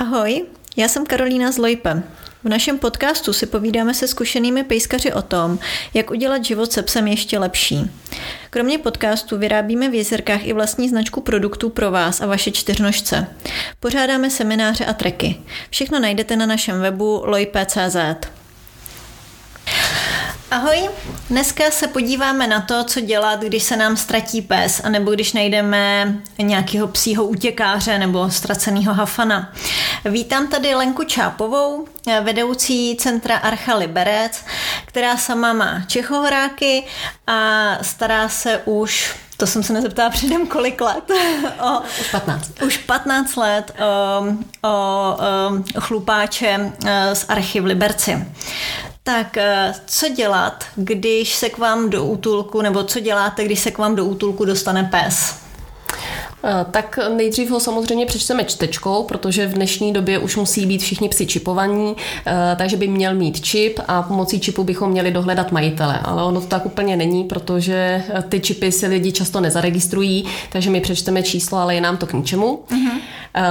Ahoj, já jsem Karolína z Lojpe. V našem podcastu si povídáme se zkušenými pejskaři o tom, jak udělat život se psem ještě lepší. Kromě podcastu vyrábíme v jezerkách i vlastní značku produktů pro vás a vaše čtyřnožce. Pořádáme semináře a treky. Všechno najdete na našem webu lojpe.cz. Ahoj, dneska se podíváme na to, co dělat, když se nám ztratí pes, anebo když najdeme nějakého psího útěkáře nebo ztraceného hafana. Vítám tady Lenku Čápovou, vedoucí centra Archa Liberec, která sama má Čechohoráky a stará se už to jsem se nezeptala předem kolik let. o, už 15. Už 15 let o, o, o chlupáče e, z Archy v Liberci. Tak e, co dělat, když se k vám do útulku, nebo co děláte, když se k vám do útulku dostane pes? Eh, tak nejdřív ho samozřejmě přečteme čtečkou, protože v dnešní době už musí být všichni psi čipovaní, eh, takže by měl mít čip a pomocí čipu bychom měli dohledat majitele. Ale ono to tak úplně není, protože eh, ty čipy si lidi často nezaregistrují, takže my přečteme číslo, ale je nám to k ničemu. Mm-hmm.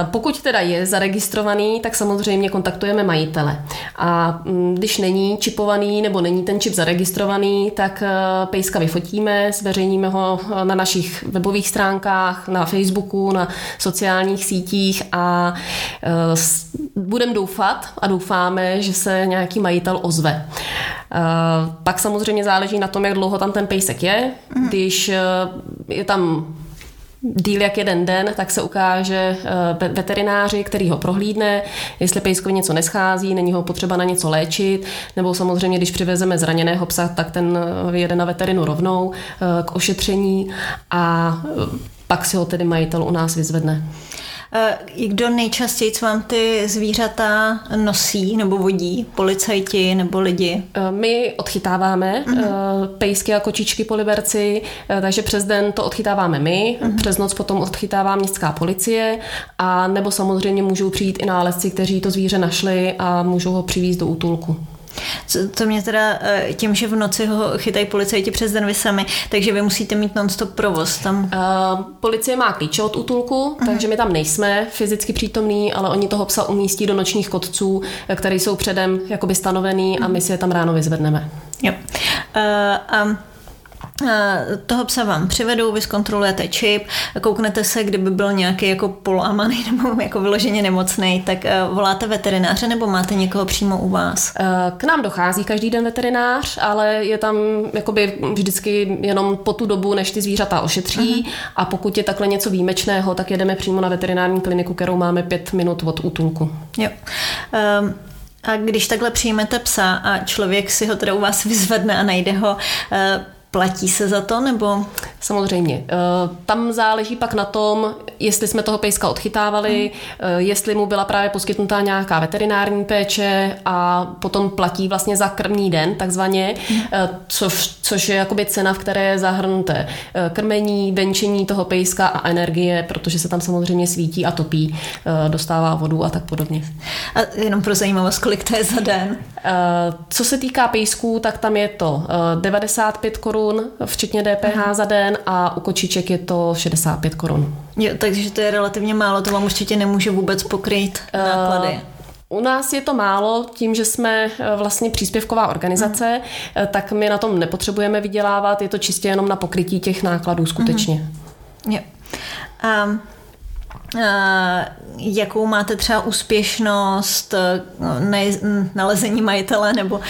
Pokud teda je zaregistrovaný, tak samozřejmě kontaktujeme majitele. A mm, když není čipovaný nebo není ten čip zaregistrovaný, tak pejska vyfotíme, zveřejníme ho na našich webových stránkách, na Facebook Facebooku, na sociálních sítích a budeme doufat a doufáme, že se nějaký majitel ozve. Pak samozřejmě záleží na tom, jak dlouho tam ten pejsek je. Mhm. Když je tam díl jak jeden den, tak se ukáže veterináři, který ho prohlídne, jestli pejskovi něco neschází, není ho potřeba na něco léčit, nebo samozřejmě, když přivezeme zraněného psa, tak ten jede na veterinu rovnou k ošetření a pak si ho tedy majitel u nás vyzvedne. Eh, kdo nejčastěji vám ty zvířata nosí nebo vodí? Policajti nebo lidi? Eh, my odchytáváme uh-huh. pejsky a kočičky po Liberci, takže přes den to odchytáváme my, uh-huh. přes noc potom odchytává městská policie a nebo samozřejmě můžou přijít i nálezci, kteří to zvíře našli a můžou ho přivést do útulku. Co, to mě teda eh, tím, že v noci ho chytají policajti přes den vy sami, takže vy musíte mít non-stop provoz tam. Uh, policie má klíče od útulku, uh-huh. takže my tam nejsme fyzicky přítomní, ale oni toho psa umístí do nočních kotců, eh, které jsou předem jakoby stanovený uh-huh. a my si je tam ráno vyzvedneme. Jo. Uh, um toho psa vám přivedou, vy zkontrolujete čip, kouknete se, kdyby byl nějaký jako polámaný nebo jako vyloženě nemocný, tak eh, voláte veterináře nebo máte někoho přímo u vás? Eh, k nám dochází každý den veterinář, ale je tam jakoby vždycky jenom po tu dobu, než ty zvířata ošetří uh-huh. a pokud je takhle něco výjimečného, tak jedeme přímo na veterinární kliniku, kterou máme pět minut od útulku. Jo. Um, a když takhle přijmete psa a člověk si ho teda u vás vyzvedne a najde ho, uh, Platí se za to, nebo? Samozřejmě. Eh, tam záleží pak na tom, jestli jsme toho pejska odchytávali, hmm. jestli mu byla právě poskytnutá nějaká veterinární péče a potom platí vlastně za krmný den, takzvaně, hmm. což, což je jakoby cena, v které je zahrnuté krmení, venčení toho pejska a energie, protože se tam samozřejmě svítí a topí, dostává vodu a tak podobně. A jenom pro zajímavost, kolik to je za den? Co se týká pejsků, tak tam je to 95 korun korun, včetně DPH Aha. za den a u kočiček je to 65 korun. Jo, takže to je relativně málo, to vám určitě nemůže vůbec pokrýt uh, náklady. U nás je to málo, tím, že jsme eh, vlastně příspěvková organizace, uh tak my na tom nepotřebujeme vydělávat, je to čistě jenom na pokrytí těch nákladů skutečně. Uh-huh. Jo. Um, Eh, jakou máte třeba úspěšnost eh, nalezení majitele nebo...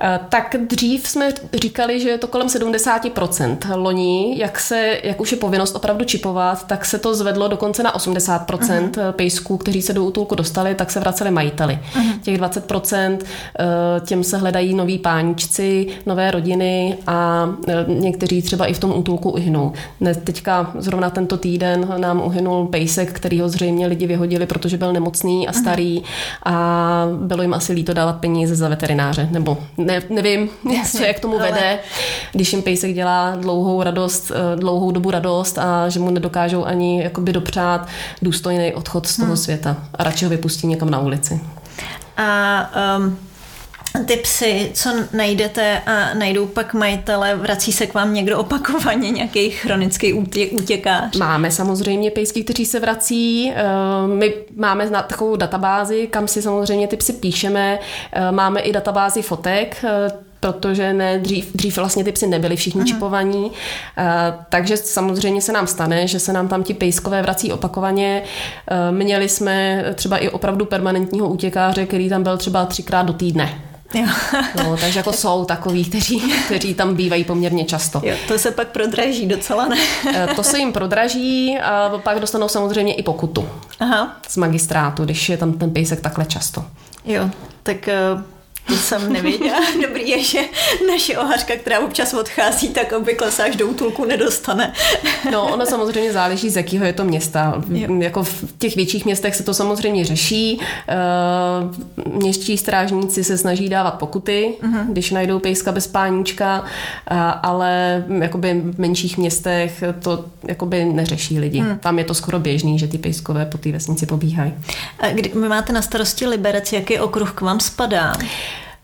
Eh, tak dřív jsme říkali, že je to kolem 70%. Loni, jak, se, jak už je povinnost opravdu čipovat, tak se to zvedlo dokonce na 80% uh-huh. pejsků, kteří se do útulku dostali, tak se vraceli majiteli. Uh-huh. Těch 20% těm se hledají noví páničci, nové rodiny a někteří třeba i v tom útulku uhynou. Teďka zrovna tento týden nám uhynul pejsek, který ho zřejmě lidi vyhodili, protože byl nemocný a starý a bylo jim asi líto dávat peníze za veterináře, nebo ne, nevím, Jasně, co jak tomu ale... vede, když jim pejsek dělá dlouhou radost, eh, dlouhou dobu radost a že mu nedokážou ani jakoby dopřát důstojný odchod z toho hmm. světa a radši ho vypustí někam na ulici. A um ty psy, co najdete a najdou pak majitele, vrací se k vám někdo opakovaně, nějaký chronický útěkář? Máme samozřejmě pejsky, kteří se vrací. Eh, my máme takovou databázi, kam si samozřejmě ty psy píšeme. Eh, máme i databázi fotek, eh, protože ne, dřív, dřív vlastně ty psy nebyly všichni mm. čipovaní, uh, takže samozřejmě se nám stane, že se nám tam ti pejskové vrací opakovaně. Uh, měli jsme třeba i opravdu permanentního útěkáře, který tam byl třeba třikrát do týdne. Jo. no, takže jako jsou takový, kteří, kteří tam bývají poměrně často. Jo, to se pak prodraží docela, ne? Eh, to se jim prodraží a pak dostanou samozřejmě i pokutu Aha. z magistrátu, když je tam ten pejsek takhle často. Jo, tak to jsem nevěděla. Dobrý je, že naše ohařka, která občas odchází, tak obvykle se až do útulku nedostane. no, ono samozřejmě záleží, z jakého je to města. Jo. Jako v těch větších městech se to samozřejmě řeší. Eh, městští strážníci se snaží dávat pokuty, uh-huh. když najdou pejska bez páníčka, ale jakoby v menších městech to jakoby neřeší lidi. Hmm. Tam je to skoro běžný, že ty pejskové po té vesnici pobíhají. A kdy vy máte na starosti Liberec, jaký okruh k vám spadá?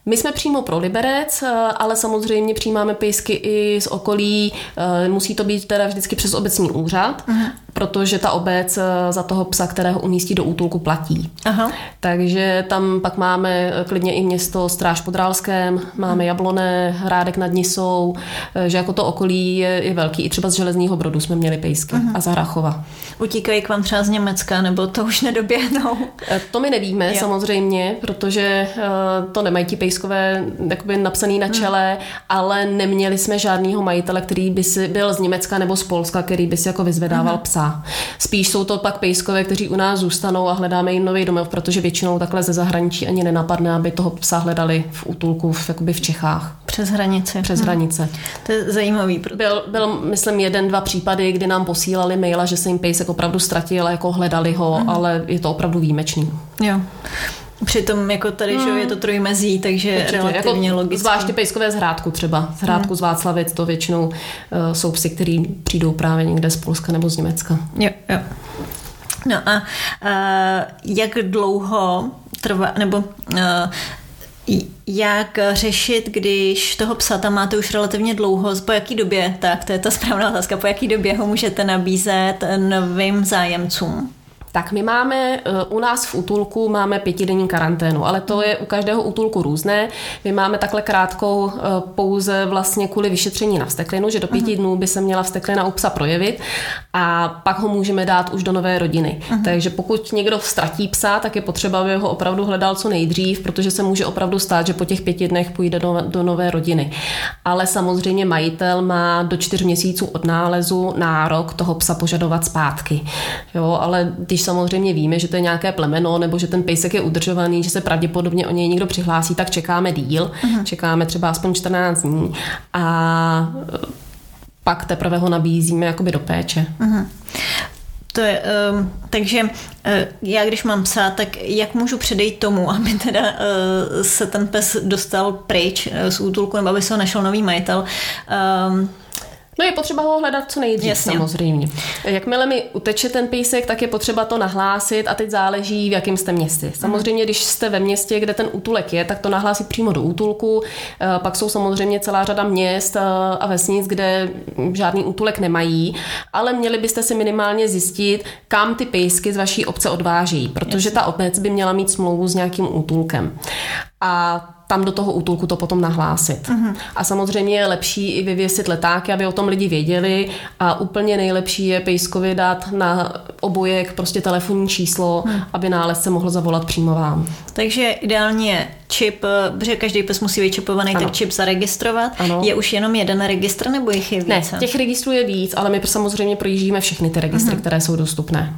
My jsme přímo pro Liberec, eh, ale samozřejmě přijímáme pejsky i z okolí. Eh, musí to být teda vždycky přes obecní úřad. Uh-huh protože ta obec eh, za toho psa, kterého umístí do útulku, platí. Aha. Takže tam pak máme eh, klidně i město Stráž pod Rálskem, máme Jabloné, Hrádek nad Nisou, eh, že jako to okolí je, je velký. I třeba z Železního Brodu jsme měli pejsky uh-huh. a z Hrachova. Utíkají k vám třeba z Německa, nebo to už nedoběhnou? To my nevíme jo. samozřejmě, protože to nemají ti pejskové jakoby napsaný na hmm. čele, hmm. ale neměli jsme žádného majitele, který by si byl z Německa nebo z Polska, který by si jako vyzvedával uh-huh. psa. Spíš jsou to pak pejskové, kteří u nás zůstanou a hledáme jim nový domov, protože většinou takhle ze zahraničí ani nenapadne, aby toho psa hledali v útulku v, jakoby v Čechách. Přes hranice. Přes hmm. hranice. To je zajímavý. Byl, byl, myslím, jeden, dva případy, kdy nám posílali maila, že se jim pejsek opravdu ztratil a jako hledali ho, hmm. ale je to opravdu výjimečný. Jo. Přitom jako tady hmm. že je to trojmezí, takže Určitě, relativně jako logicky. Zvlášť ty pejskové z Hrádku třeba. Z Hrádku hmm. z Václavic to většinou uh, jsou psy, který přijdou právě někde z Polska nebo z Německa. Jo, jo. No a uh, jak dlouho trvá, nebo uh, jak řešit, když toho psa tam máte už relativně dlouho, po jaký době, tak to je ta správná otázka, po jaký době ho můžete nabízet novým zájemcům? Tak my máme eh, u nás v útulku máme pětidenní karanténu, ale to je u každého útulku různé. My máme takhle krátkou eh, pouze vlastně kvůli vyšetření na vsteklinu, že do pěti dnů by se měla vsteklina u psa projevit a pak ho můžeme dát už do nové rodiny. Uh-huh. Takže pokud někdo ztratí psa, tak je potřeba, aby ho opravdu hledal co nejdřív, protože se může opravdu stát, že po těch pěti dnech půjde do, do nové rodiny. Ale samozřejmě majitel má do čtyř měsíců od nálezu nárok toho psa požadovat zpátky. Jo, ale když samozřejmě víme, že to je nějaké plemeno nebo že ten pejsek je udržovaný, že se pravděpodobně o něj někdo přihlásí, tak čekáme díl, uh-huh. čekáme třeba aspoň 14 dní a e, pak teprve ho nabízíme jakoby do péče. Uh-huh. To je, um, takže uh, já když mám psa, tak jak můžu předejít tomu, aby teda uh, se ten pes dostal pryč uh, z útulku nebo aby se ho našel nový majitel? Um, No je potřeba ho hledat co nejdřív Jasně. samozřejmě. Jakmile mi uteče ten písek, tak je potřeba to nahlásit a teď záleží, v jakém jste městě. Samozřejmě, když jste ve městě, kde ten útulek je, tak to nahlásit přímo do útulku. Eh, pak jsou samozřejmě celá řada měst eh, a vesnic, kde žádný útulek nemají, ale měli byste si minimálně zjistit, kam ty pejsky z vaší obce odváží, protože Jasně. ta obec by měla mít smlouvu s nějakým útulkem. A tam do toho útulku to potom nahlásit. Uh-huh. A samozřejmě je lepší i vyvěsit letáky, aby o tom lidi věděli a úplně nejlepší je pejskovi dát na obojek prostě telefonní číslo, uh-huh. aby nález se mohl zavolat přímo vám. Takže ideálně je čip, protože každý pes musí být čipovaný, ano. tak čip zaregistrovat. Ano. Je už jenom jeden registr nebo jich je více? Ne, těch registrů je víc, ale my samozřejmě projíždíme všechny ty registry, uh-huh. které jsou dostupné.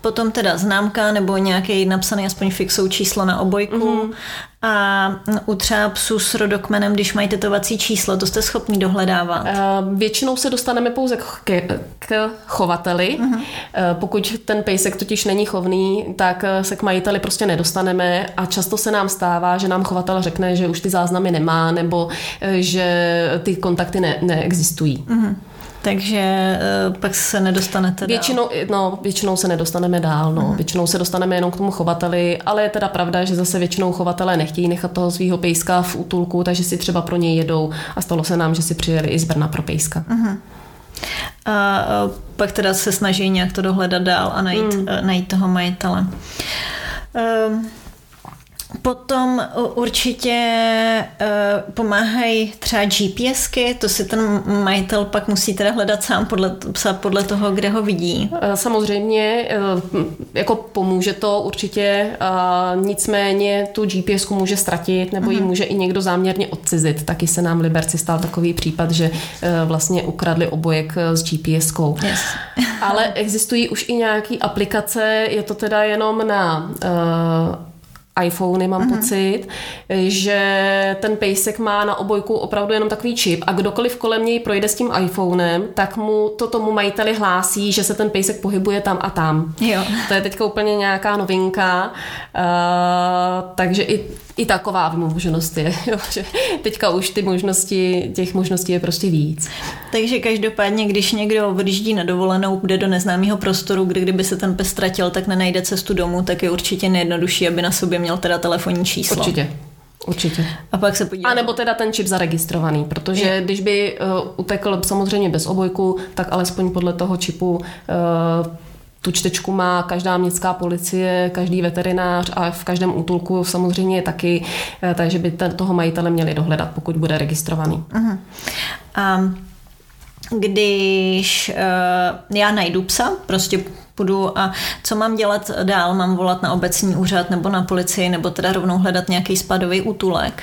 Potom teda známka nebo nějaký napsaný aspoň fixou číslo na obojku. Mm-hmm. A u třeba psů s rodokmenem, když mají tetovací číslo, to jste schopni dohledávat? Uh, většinou se dostaneme pouze k, k chovateli. Uh, pokud ten pejsek totiž není chovný, tak eh, se k majiteli prostě nedostaneme a často se nám stává, že nám chovatel řekne, že už ty záznamy nemá nebo že ty kontakty ne, neexistují. Uh-huh. Takže uh, pak se nedostanete většinou, dál. No, většinou se nedostaneme dál, no. Uh-huh. Většinou se dostaneme jenom k tomu chovateli, ale je teda pravda, že zase většinou chovatelé nechtějí nechat toho svého pejska v útulku, takže si třeba pro něj jedou a stalo se nám, že si přijeli i z Brna pro pejska. Uh-huh. A pak teda se snaží nějak to dohledat dál a najít, mm. najít toho majitele. Uh, Potom určitě uh, pomáhají třeba GPSky, to si ten majitel pak musí teda hledat sám podle, podle toho, kde ho vidí. Eh, samozřejmě, uh, jako pomůže to určitě, uh, nicméně tu GPSku může ztratit nebo uh-huh. ji mhm. může i někdo záměrně odcizit. Taky se nám Liberci stal takový případ, že uh, vlastně ukradli obojek s GPSkou. Yes. Ale existují už i nějaké aplikace, je to teda jenom na iPhony, mám mm-hmm. pocit, že ten pejsek má na obojku opravdu jenom takový čip a kdokoliv kolem něj projde s tím iPhonem, tak mu to tomu majiteli hlásí, že se ten pejsek pohybuje tam a tam. Jo. To je teďka úplně nějaká novinka, uh, takže i i taková možnost je. Jo, že teďka už ty možnosti, těch možností je prostě víc. Takže každopádně, když někdo odjíždí na dovolenou, jde do neznámého prostoru, kde kdyby se ten pes ztratil, tak nenajde cestu domů, tak je určitě nejjednodušší, aby na sobě měl teda telefonní číslo. Určitě. Určitě. A pak se podívá. A nebo teda ten čip zaregistrovaný, protože je. když by uh, utekl samozřejmě bez obojku, tak alespoň podle toho čipu uh, tu čtečku má každá městská policie, každý veterinář a v každém útulku samozřejmě je taky, eh, takže by ten, toho majitele měli dohledat, pokud bude registrovaný. Uh-huh. A když uh, já najdu psa, prostě půjdu a co mám dělat dál? Mám volat na obecní úřad nebo na policii nebo teda rovnou hledat nějaký spadový útulek?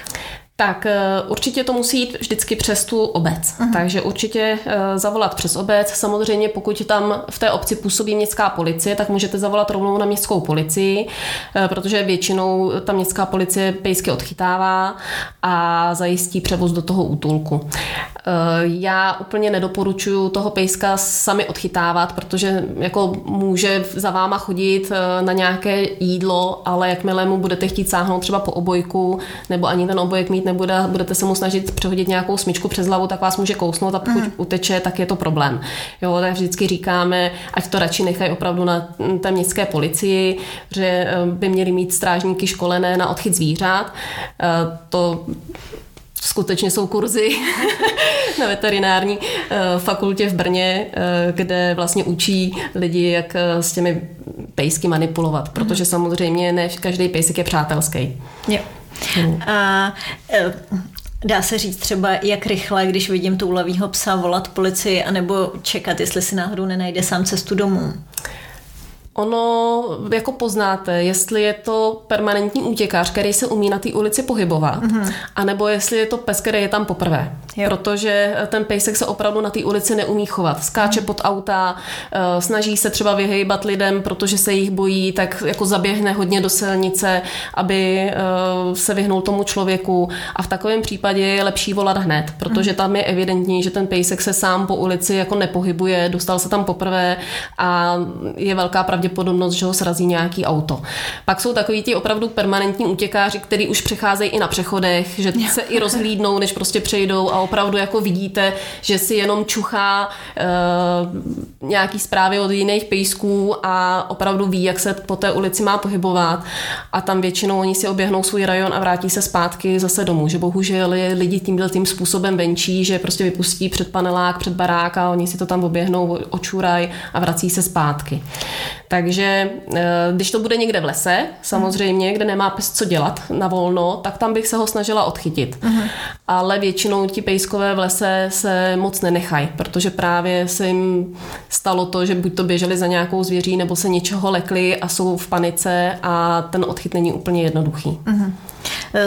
Tak eh, určitě to musí jít vždycky přes tu obec. Uh-huh. Takže určitě eh, zavolat přes obec. Samozřejmě pokud tam v té obci působí městská policie, tak můžete zavolat rovnou na městskou policii, eh, protože většinou ta městská policie pejsky odchytává a zajistí převoz do toho útulku. Já úplně nedoporučuju toho pejska sami odchytávat, protože jako může za váma chodit na nějaké jídlo, ale jakmile mu budete chtít sáhnout třeba po obojku, nebo ani ten obojek mít nebude, budete se mu snažit přehodit nějakou smyčku přes hlavu, tak vás může kousnout a pokud mm. uteče, tak je to problém. Jo, tak vždycky říkáme, ať to radši nechají opravdu na té městské policii, že eh, by měli mít strážníky školené na odchyt zvířat. Eh, to skutečně jsou kurzy na veterinární eh, fakultě v Brně, kde vlastně učí lidi, jak s těmi pejsky manipulovat, protože mhm. samozřejmě ne každý pejsek je přátelský. Jo. Hmm. A e, Dá se říct třeba, jak rychle, když vidím toulavýho psa, volat policii, anebo čekat, jestli si náhodou nenajde sám cestu domů? Ono jako poznáte, jestli je to permanentní útěkář, který se umí na té ulici pohybovat, mm-hmm. anebo jestli je to pes, který je tam poprvé. Jo. Protože ten pejsek se opravdu na té ulici neumí chovat. Skáče mm. pod auta, eh, snaží se třeba vyhejbat lidem, protože se jich bojí, tak jako zaběhne hodně do silnice, aby eh, se vyhnul tomu člověku. A v takovém případě je lepší volat hned, protože mm. tam je evidentní, že ten pejsek se sám po ulici jako nepohybuje, dostal se tam poprvé a je velká pravděpodobnost, pravděpodobnost, že ho srazí nějaký auto. Pak jsou takový ti opravdu permanentní útěkáři, kteří už přecházejí i na přechodech, že se i rozhlídnou, než prostě přejdou a opravdu jako vidíte, že si jenom čuchá uh, nějaký zprávy od jiných pejsků a opravdu ví, jak se po té ulici má pohybovat a tam většinou oni si oběhnou svůj rajon a vrátí se zpátky zase domů, že bohužel je lidi tímhle tím způsobem venčí, že prostě vypustí před panelák, před barák a oni si to tam oběhnou, očuraj a vrací se zpátky. Takže eh, když to bude někde v lese, samozřejmě, kde nemá pes co dělat na volno, tak tam bych se ho snažila odchytit. Uh-huh. Ale většinou ti pejskové v lese se moc nenechají, protože právě se jim stalo to, že buď to běželi za nějakou zvěří, nebo se něčeho lekli a jsou v panice a ten odchyt není úplně jednoduchý. Uh-huh.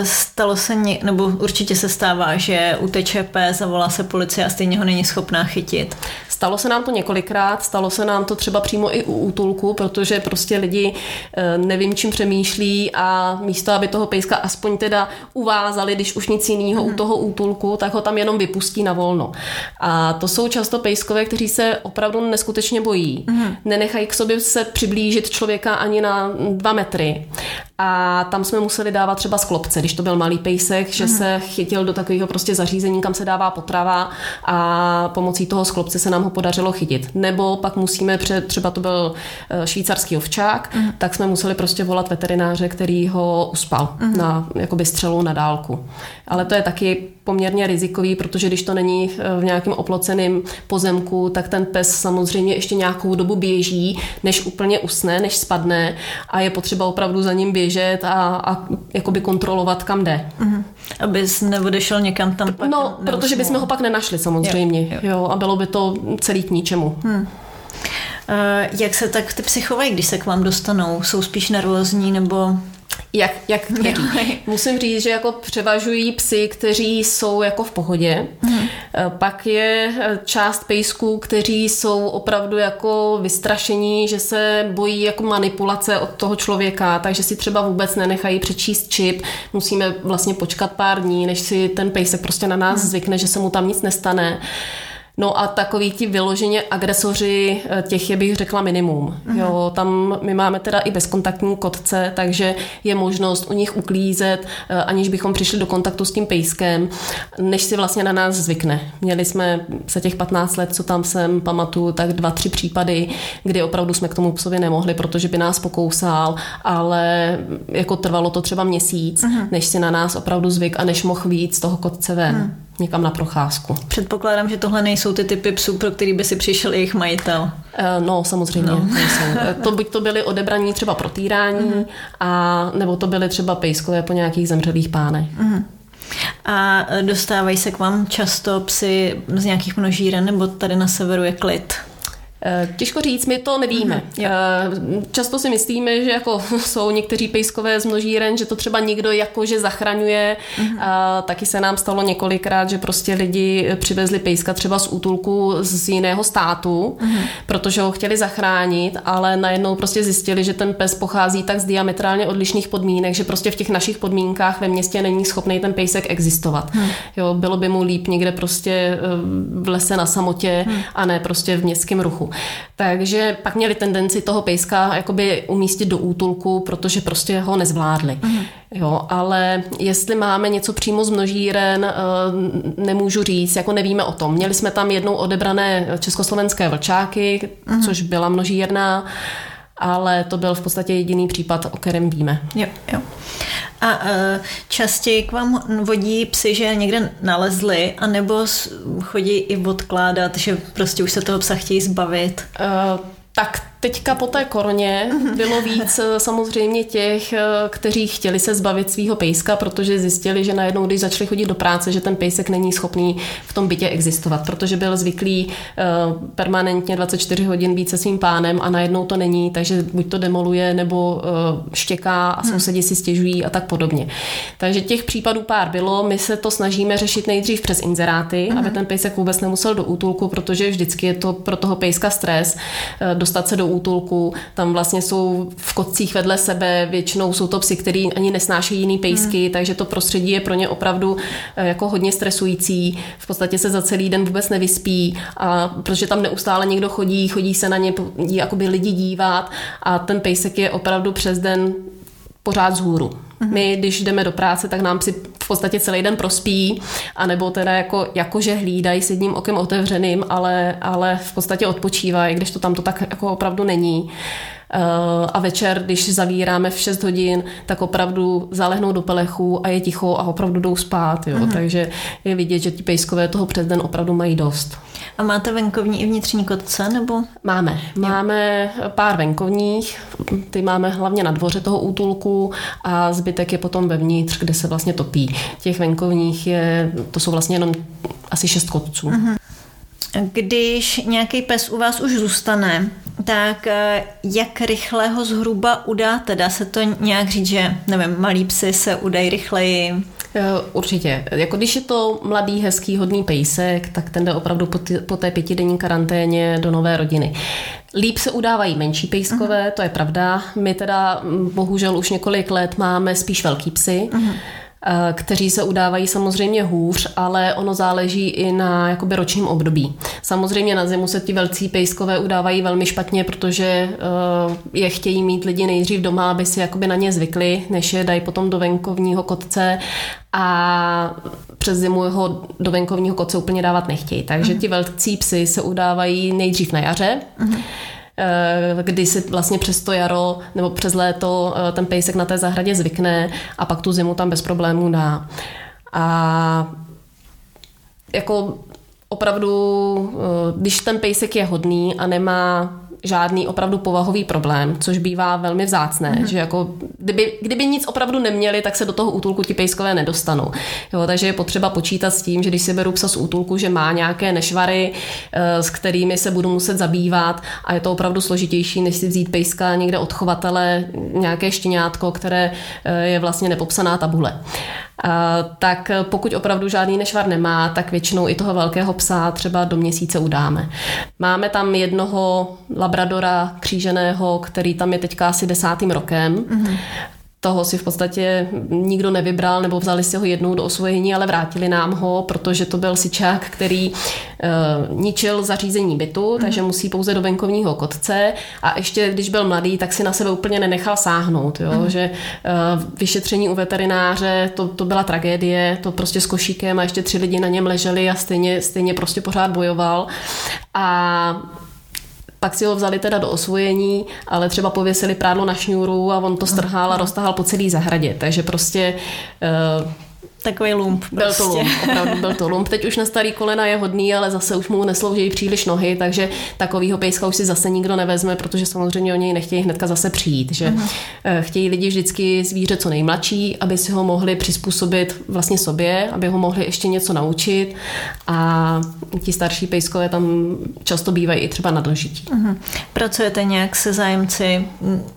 Stalo se, ně, nebo určitě se stává, že uteče pes, zavolá se policie a stejně ho není schopná chytit. Stalo se nám to několikrát, stalo se nám to třeba přímo i u útulku, protože prostě lidi eh, nevím, čím přemýšlí a místo, aby toho pejska aspoň teda uvázali, když už nic jiného mm. u mhm. toho útulku, tak ho tam jenom vypustí na volno. A to jsou často pejskové, kteří se opravdu neskutečně bojí. Mm. Nenechají k sobě se přiblížit člověka ani na dva metry. A tam jsme museli dávat třeba sklopce kotce, když to byl malý pejsek, že mm. se chytil do takového prostě zařízení, kam se dává potrava a pomocí toho sklopce se nám ho podařilo chytit. Nebo pak musíme, před, třeba to byl eh, švýcarský ovčák, mm. tak jsme museli prostě volat veterináře, který ho uspal mm. na jakoby střelu na dálku. Ale to je taky poměrně rizikový, protože když to není eh, v nějakém oploceném pozemku, tak ten pes samozřejmě ještě nějakou dobu běží, než úplně usne, než spadne a je potřeba opravdu za ním běžet a, a jakoby kontrolovat, kam jde. Mm-hmm. Abys neodešel někam tam pak No, neusnul. protože bychom ho pak nenašli samozřejmě. Jo, jo. jo a bylo by to celý k ničemu. Hmm. Jak se tak ty psy chovají, když se k vám dostanou? Jsou spíš nervózní nebo jak, jak kteří. Musím říct, že jako převažují psy, kteří jsou jako v pohodě. Hmm. Pak je eh, část pejsků, kteří jsou opravdu jako vystrašení, že se bojí jako manipulace od toho člověka, takže si třeba vůbec nenechají přečíst čip. Musíme vlastně počkat pár dní, než si ten pejsek prostě na nás hmm. zvykne, že se mu tam nic nestane. No a takový ti vyloženě agresoři, eh, těch je bych řekla minimum. Mm. Jo, tam my máme teda i bezkontaktní kotce, takže je možnost u nich uklízet, eh, aniž bychom přišli do kontaktu s tím pejskem, než si vlastně na nás zvykne. Měli jsme za těch 15 let, co tam jsem pamatuju, tak dva, tři případy, kdy opravdu jsme k tomu psovi nemohli, protože by nás pokousal, ale jako trvalo to třeba měsíc, mm. než si na nás opravdu zvyk a než mohl víc z toho kotce ven. Mm někam na procházku. Předpokládám, že tohle nejsou ty typy psů, pro který by si přišel jejich majitel. Eh, no, samozřejmě. No. Eh, to by to byly odebraní třeba pro týrání, mm. a nebo to byly třeba pejskové po nějakých zemřelých pánech. Mm. A dostávají se k vám často psy z nějakých množíren, nebo tady na severu je klid? Eh, těžko říct, my to nevíme. Mm-hmm. Často si myslíme, že jako jsou někteří pejskové z množíren, že to třeba někdo jakože zachraňuje. Mm-hmm. A taky se nám stalo několikrát, že prostě lidi přivezli pejska třeba z útulku z jiného státu, mm-hmm. protože ho chtěli zachránit, ale najednou prostě zjistili, že ten pes pochází tak z diametrálně odlišných podmínek, že prostě v těch našich podmínkách ve městě není schopný ten pejsek existovat. Mm-hmm. Jo, bylo by mu líp někde prostě eh, v lese na samotě mm-hmm. a ne prostě v městském ruchu. Takže pak měli tendenci toho pejska jakoby umístit do útulku, protože prostě ho nezvládli. Mm. Jo, ale jestli máme něco přímo z množíren, eh, nemůžu říct, jako nevíme o tom. Měli jsme tam jednou odebrané československé vlčáky, mm. což byla množírna, ale to byl v podstatě jediný případ, o kterém víme. Jo, jo. A uh, častěji k vám vodí psy, že někde nalezli, anebo chodí i odkládat, že prostě už se toho psa chtějí zbavit? Uh, tak Teďka po té koroně bylo víc eh, samozřejmě těch, eh, kteří chtěli se zbavit svého pejska, protože zjistili, že najednou, když začali chodit do práce, že ten pejsek není schopný v tom bytě existovat, protože byl zvyklý eh, permanentně 24 hodin být se svým pánem a najednou to není, takže buď to demoluje nebo štěká a sousedí si stěžují a tak podobně. Takže těch případů pár bylo. My se to snažíme řešit nejdřív přes inzeráty, aby ten pejsek vůbec nemusel do útulku, protože vždycky je to pro toho pejska stres dostat se do útulku, tam vlastně jsou v kotcích vedle sebe, většinou jsou to psy, který ani nesnáší jiný pejsky, hmm. takže to prostředí je pro ně opravdu eh, jako hodně stresující. V podstatě se za celý den vůbec nevyspí, a protože tam neustále někdo chodí, chodí se na ně jakoby lidi dívat a ten pejsek je opravdu přes den pořád. Mm-hmm. My, když jdeme do práce, tak nám si v podstatě celý den prospí, anebo teda jako, jakože hlídají s jedním okem otevřeným, ale, ale v podstatě odpočívají, když to tam to tak jako opravdu není. Eh, a večer, když zavíráme v 6 hodin, tak opravdu zalehnou do pelechu a je ticho a opravdu jdou spát. Jo. Mm-hmm. Takže je vidět, že ti pejskové toho přes den opravdu mají dost. A máte venkovní i vnitřní kotce? nebo? Máme. Máme pár venkovních, ty máme hlavně na dvoře toho útulku a zbytek je potom vevnitř, kde se vlastně topí. Těch venkovních je, to jsou vlastně jenom asi šest kotců. Mm-hmm. Když nějaký pes u vás už zůstane, tak eh, jak rychle ho zhruba udáte? Dá se to nějak říct, že nevím, malí psy se udají rychleji? Eh, určitě. Jako když je to mladý, hezký, hodný pejsek, tak ten jde opravdu po, ty, po té pětidenní karanténě do nové rodiny. Líp se udávají menší pejskové, uh-huh. to je pravda. My teda bohužel už několik let máme spíš velký psy. Uh-huh kteří se udávají samozřejmě hůř, ale ono záleží i na jakoby ročním období. Samozřejmě na zimu se ti velcí pejskové udávají velmi špatně, protože eh, je chtějí mít lidi nejdřív doma, aby si jakoby na ně zvykli, než je dají potom do venkovního kotce a přes zimu ho do venkovního kotce úplně dávat nechtějí. Takže ti velcí psy se udávají nejdřív na jaře. Uh-huh Eh, kdy si vlastně přes to jaro nebo přes léto eh, ten pejsek na té zahradě zvykne a pak tu zimu tam bez problémů dá. A jako opravdu, eh, když ten pejsek je hodný a nemá žádný opravdu povahový problém, což bývá velmi vzácné, mm. že jako kdyby, kdyby nic opravdu neměli, tak se do toho útulku ti pejskové nedostanou. Jo, takže je potřeba počítat s tím, že když si beru psa z útulku, že má nějaké nešvary, eh, s kterými se budu muset zabývat a je to opravdu složitější, než si vzít pejska někde od chovatele, nějaké štěňátko, které eh, je vlastně nepopsaná tabule tak pokud opravdu žádný nešvar nemá, tak většinou i toho velkého psa třeba do měsíce udáme. Máme tam jednoho labradora kříženého, který tam je teďka asi desátým rokem. Mm-hmm toho si v podstatě nikdo nevybral, nebo vzali si ho jednou do osvojení, ale vrátili nám ho, protože to byl sičák, který uh, ničil zařízení bytu, mm. takže musí pouze do venkovního kotce a ještě když byl mladý, tak si na sebe úplně nenechal sáhnout, jo? Mm. že uh, vyšetření u veterináře, to, to byla tragédie, to prostě s košíkem a ještě tři lidi na něm leželi a stejně, stejně prostě pořád bojoval a pak si ho vzali teda do osvojení, ale třeba pověsili prádlo na šňůru a on to strhal a roztahal po celý zahradě. Takže prostě uh, Takový lump. Prostě. Byl to prostě. lump, opravdu byl to lump. Teď už na starý kolena je hodný, ale zase už mu neslouží příliš nohy, takže takovýho pejska už si zase nikdo nevezme, protože samozřejmě o něj nechtějí hnedka zase přijít. Že uh-huh. Chtějí lidi vždycky zvíře co nejmladší, aby si ho mohli přizpůsobit vlastně sobě, aby ho mohli ještě něco naučit a ti starší pejskové tam často bývají i třeba na dožití. Uh-huh. Pracujete nějak se zájemci,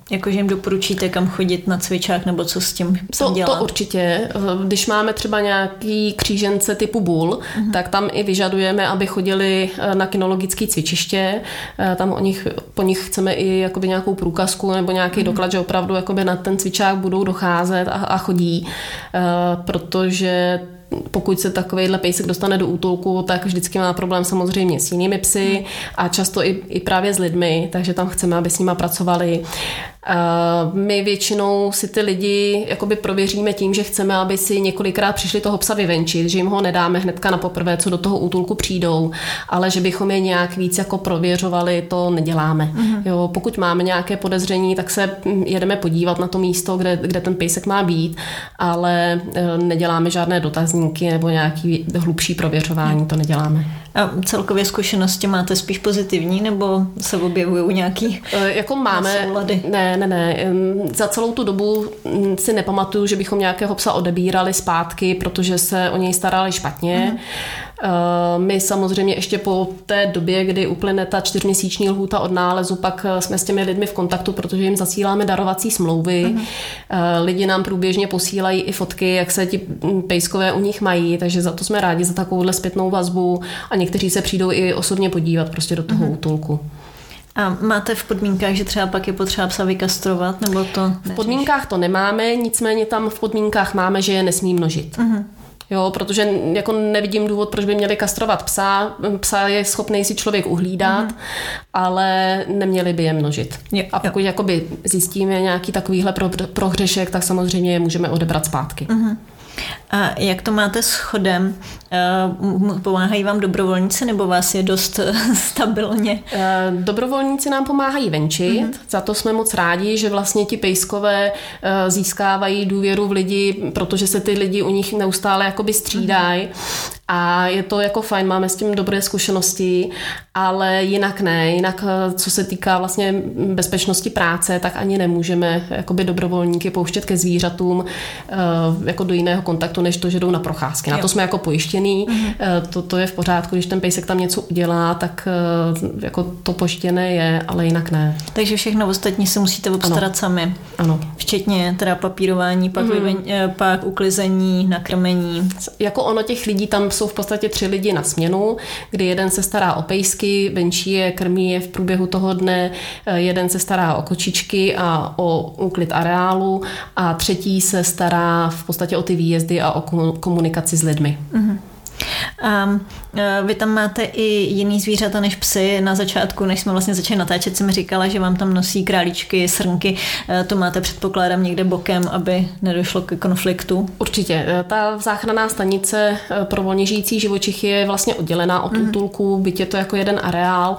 jakože jim doporučíte kam chodit na cvičák nebo co s tím to, dělat? To určitě. Když máme třeba nějaký křížence typu bull, uh-huh. tak tam i vyžadujeme, aby chodili eh, na kinologické cvičiště. Eh, tam o nich, po nich chceme i jakoby nějakou průkazku nebo nějaký uh-huh. doklad, že opravdu jakoby na ten cvičák budou docházet a, a chodí, eh, protože pokud se takovýhle pejsek dostane do útulku, tak vždycky má problém samozřejmě s jinými psy a často i, i právě s lidmi, takže tam chceme, aby s nima pracovali. My většinou si ty lidi jakoby prověříme tím, že chceme, aby si několikrát přišli toho psa vyvenčit, že jim ho nedáme hnedka na poprvé, co do toho útulku přijdou, ale že bychom je nějak víc jako prověřovali, to neděláme. Uh-huh. Jo, pokud máme nějaké podezření, tak se jedeme podívat na to místo, kde, kde ten pejsek má být, ale e, neděláme žádné dotazníky nebo nějaký hlubší prověřování, to neděláme. A celkově zkušenosti máte spíš pozitivní, nebo se objevují nějaký e, Jako máme, soulady? ne, ne, ne. Za celou tu dobu si nepamatuju, že bychom nějakého psa odebírali zpátky, protože se o něj starali špatně. Mm. My samozřejmě ještě po té době, kdy uplyne ta čtyřměsíční lhůta od nálezu, pak eh, jsme s těmi lidmi v kontaktu, protože jim zasíláme darovací smlouvy. Mm. Lidi nám průběžně posílají i fotky, jak se ti hm, pejskové u nich mají, takže za to jsme rádi, za takovouhle zpětnou vazbu a někteří se přijdou i osobně podívat prostě do toho mm. útulku. A máte v podmínkách, že třeba pak je potřeba psa vykastrovat, nebo to neříš? V podmínkách to nemáme, nicméně tam v podmínkách máme, že je nesmí množit. Uh-huh. Jo, protože jako nevidím důvod, proč by měli kastrovat psa. Psa je schopný si člověk uhlídat, uh-huh. ale neměli by je množit. Jo, a pokud jo. jakoby zjistíme nějaký takovýhle prohřešek, tak samozřejmě je můžeme odebrat zpátky. Uh-huh. A jak to máte s chodem? Eh, pomáhají vám dobrovolníci nebo vás je dost stabilně? Eh, dobrovolníci nám pomáhají venčit, mm-hmm. za to jsme moc rádi, že vlastně ti pejskové eh, získávají důvěru v lidi, protože se ty lidi u nich neustále jakoby střídají mm-hmm. A je to jako fajn, máme s tím dobré zkušenosti, ale jinak ne, jinak co se týká vlastně bezpečnosti práce, tak ani nemůžeme jakoby dobrovolníky pouštět ke zvířatům jako do jiného kontaktu, než to, že jdou na procházky. Na to jsme jako pojištěný, mm-hmm. to, to je v pořádku, když ten pejsek tam něco udělá, tak eh, jako to pojištěné je, ale jinak ne. Takže všechno ostatní se musíte obstarat ano. sami. Ano. Včetně teda papírování, pak, mm. vyven, pak uklizení, nakrmení. Jako ono těch lidí tam jsou v podstatě tři lidi na směnu, kdy jeden se stará o pejsky, venčí je, krmí je v průběhu toho dne, eh, jeden se stará o kočičky a o úklid areálu a třetí se stará v podstatě o ty výjezdy a o komunikaci s lidmi. Mm-hmm. A vy tam máte i jiný zvířata než psy. Na začátku, než jsme vlastně začali natáčet, jsem říkala, že vám tam nosí králíčky, srnky. To máte předpokládám někde bokem, aby nedošlo k konfliktu? Určitě. Ta záchranná stanice pro volně žijící živočichy je vlastně oddělená od mm. útulku, byť je to jako jeden areál.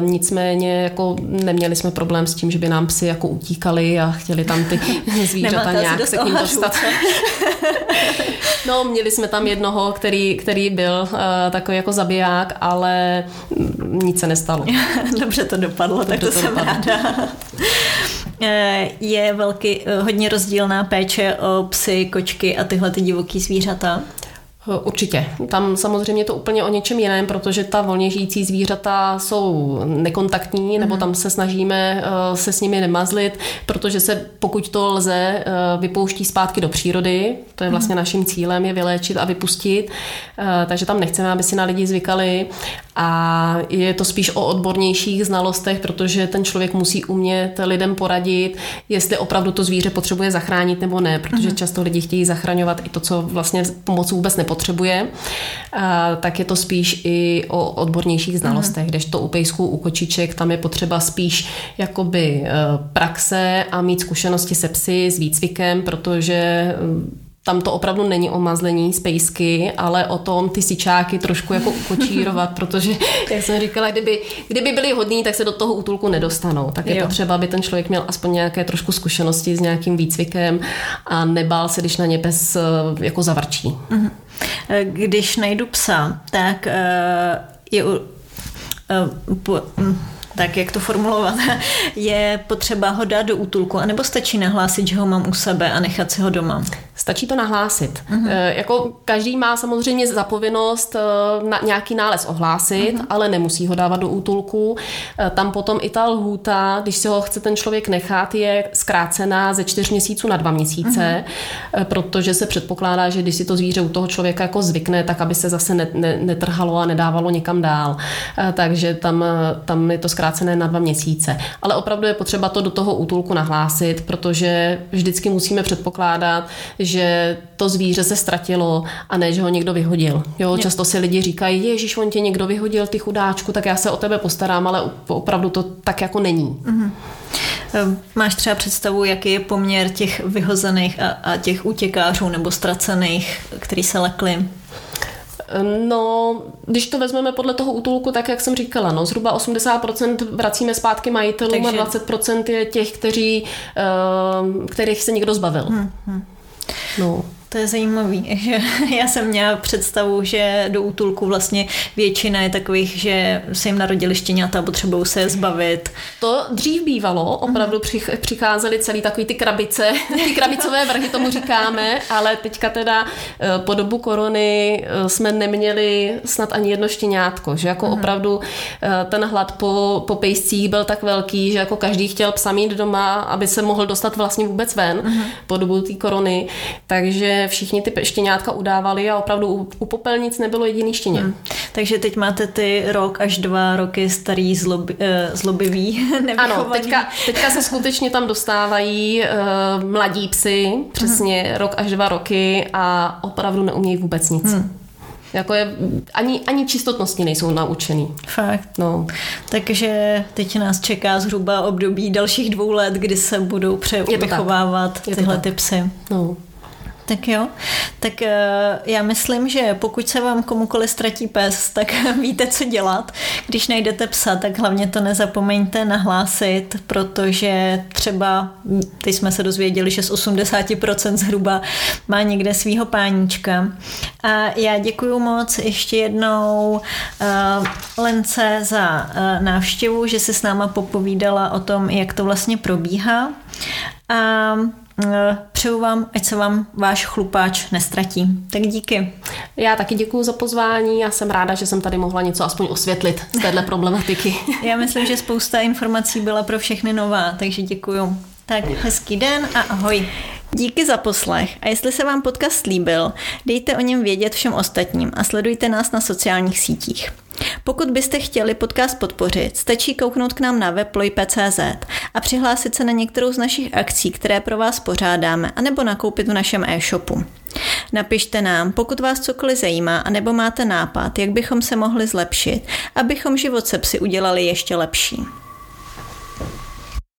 Nicméně jako neměli jsme problém s tím, že by nám psy jako utíkali a chtěli tam ty zvířata nějak se k ním dostat. no, měli jsme tam jednoho, který, který byl uh, takový jako zabiják, ale nic se nestalo. Dobře to dopadlo, Dobře tak to, to jsem dopadlo. ráda. Eh, je velký, eh, hodně rozdílná péče o psy, kočky a tyhle ty divoký zvířata? Určitě. Tam samozřejmě to úplně o něčem jiném, protože ta volně žijící zvířata jsou nekontaktní, nebo mhm. tam se snažíme eh, se s nimi nemazlit, protože se, pokud to lze, eh, vypouští zpátky do přírody. To je vlastně mm. naším cílem, je vyléčit a vypustit. Eh, takže tam nechceme, aby si na lidi zvykali. A je to spíš o odbornějších znalostech, protože ten člověk musí umět lidem poradit, jestli opravdu to zvíře potřebuje zachránit nebo ne, protože mm. často lidi chtějí zachraňovat i to, co vlastně pomoc vůbec nepotřebuje potřebuje, tak je to spíš i o odbornějších znalostech, mm. kdežto u pejsků, u kočiček, tam je potřeba spíš jakoby e, praxe a mít zkušenosti se psy, s výcvikem, protože tam to opravdu není o mazlení z pejsky, ale o tom ty sičáky trošku jako ukočírovat, protože, jak jsem říkala, kdyby, kdyby byli hodní, tak se do toho útulku nedostanou. Tak je jo. potřeba, aby ten člověk měl aspoň nějaké trošku zkušenosti s nějakým výcvikem a nebál se, když na ně pes e, jako zavrčí. Mhm. Když najdu psa, tak eh, je eh, hm, tak jak to formulovat, je potřeba ho dát do útulku, anebo stačí nahlásit, že ho mám u sebe a nechat si ho doma? Stačí to nahlásit. Uh-huh. E, jako každý má samozřejmě zapovinnost e, na nějaký nález ohlásit, uh-huh. ale nemusí ho dávat do útulku. E, tam potom i ta lhůta, když si ho chce ten člověk nechat, je zkrácená ze čtyř měsíců na dva měsíce, uh-huh. protože se předpokládá, že když si to zvíře u toho člověka jako zvykne, tak aby se zase netrhalo a nedávalo někam dál. E, takže tam, tam je to zkrácené na dva měsíce. Ale opravdu je potřeba to do toho útulku nahlásit, protože vždycky musíme předpokládat, že to zvíře se ztratilo a ne, že ho někdo vyhodil. Jo, často si lidi říkají, ježiš, on tě někdo vyhodil, ty chudáčku, tak já se o tebe postarám, ale opravdu to tak jako není. Mm-hmm. Máš třeba představu, jaký je poměr těch vyhozených a, a těch utěkářů nebo ztracených, který se lekli? No, když to vezmeme podle toho útulku, tak jak jsem říkala, no, zhruba 80% vracíme zpátky majitelům Takže... a 20% je těch, kteří, uh, kterých se někdo zbavil. Hmm, hmm. No. To je zajímavý, že já jsem měla představu, že do útulku vlastně většina je takových, že se jim narodili štěňata a potřebují se zbavit. To dřív bývalo, opravdu přicházely celý takový ty krabice, ty krabicové vrhy tomu říkáme, ale teďka teda eh, po dobu korony eh, jsme neměli snad ani jedno štěňátko, že jako hmm. opravdu eh, ten hlad po, po pejscích byl tak velký, že jako každý chtěl psa mít doma, aby se mohl dostat vlastně vůbec ven hmm. po dobu té korony, takže všichni ty štěňátka udávali a opravdu u, u popelnic nebylo jediný štěně. Hmm. Takže teď máte ty rok až dva roky starý zlob, eh, zlobivý, Ano, teďka, teďka se skutečně tam dostávají uh, mladí psy, přesně hmm. rok až dva roky a opravdu neumějí vůbec nic. Hmm. Jako je, ani, ani čistotnosti nejsou naučený. Fakt. No. Takže teď nás čeká zhruba období dalších dvou let, kdy se budou převychovávat tyhle ty psy. No. Tak jo, tak eh, já myslím, že pokud se vám komukoli ztratí pes, tak víte, co dělat. Když najdete psa, tak hlavně to nezapomeňte nahlásit, protože třeba, teď jsme se dozvěděli, že z 80% zhruba má někde svýho páníčka. A já děkuji moc ještě jednou uh, Lence za uh, návštěvu, že se s náma popovídala o tom, jak to vlastně probíhá. A Eh, přeju vám, ať se vám váš chlupáč nestratí. Tak díky. Já taky děkuji za pozvání a jsem ráda, že jsem tady mohla něco aspoň osvětlit z téhle problematiky. Já myslím, že spousta informací byla pro všechny nová, takže děkuji. Tak hezký den a ahoj. Díky za poslech a jestli se vám podcast líbil, dejte o něm vědět všem ostatním a sledujte nás na sociálních sítích. Pokud byste chtěli podcast podpořit, stačí kouknout k nám na web a přihlásit se na některou z našich akcí, které pro vás pořádáme, anebo nakoupit v našem e-shopu. Napište nám, pokud vás cokoliv zajímá, anebo máte nápad, jak bychom se mohli zlepšit, abychom život se psy udělali ještě lepší.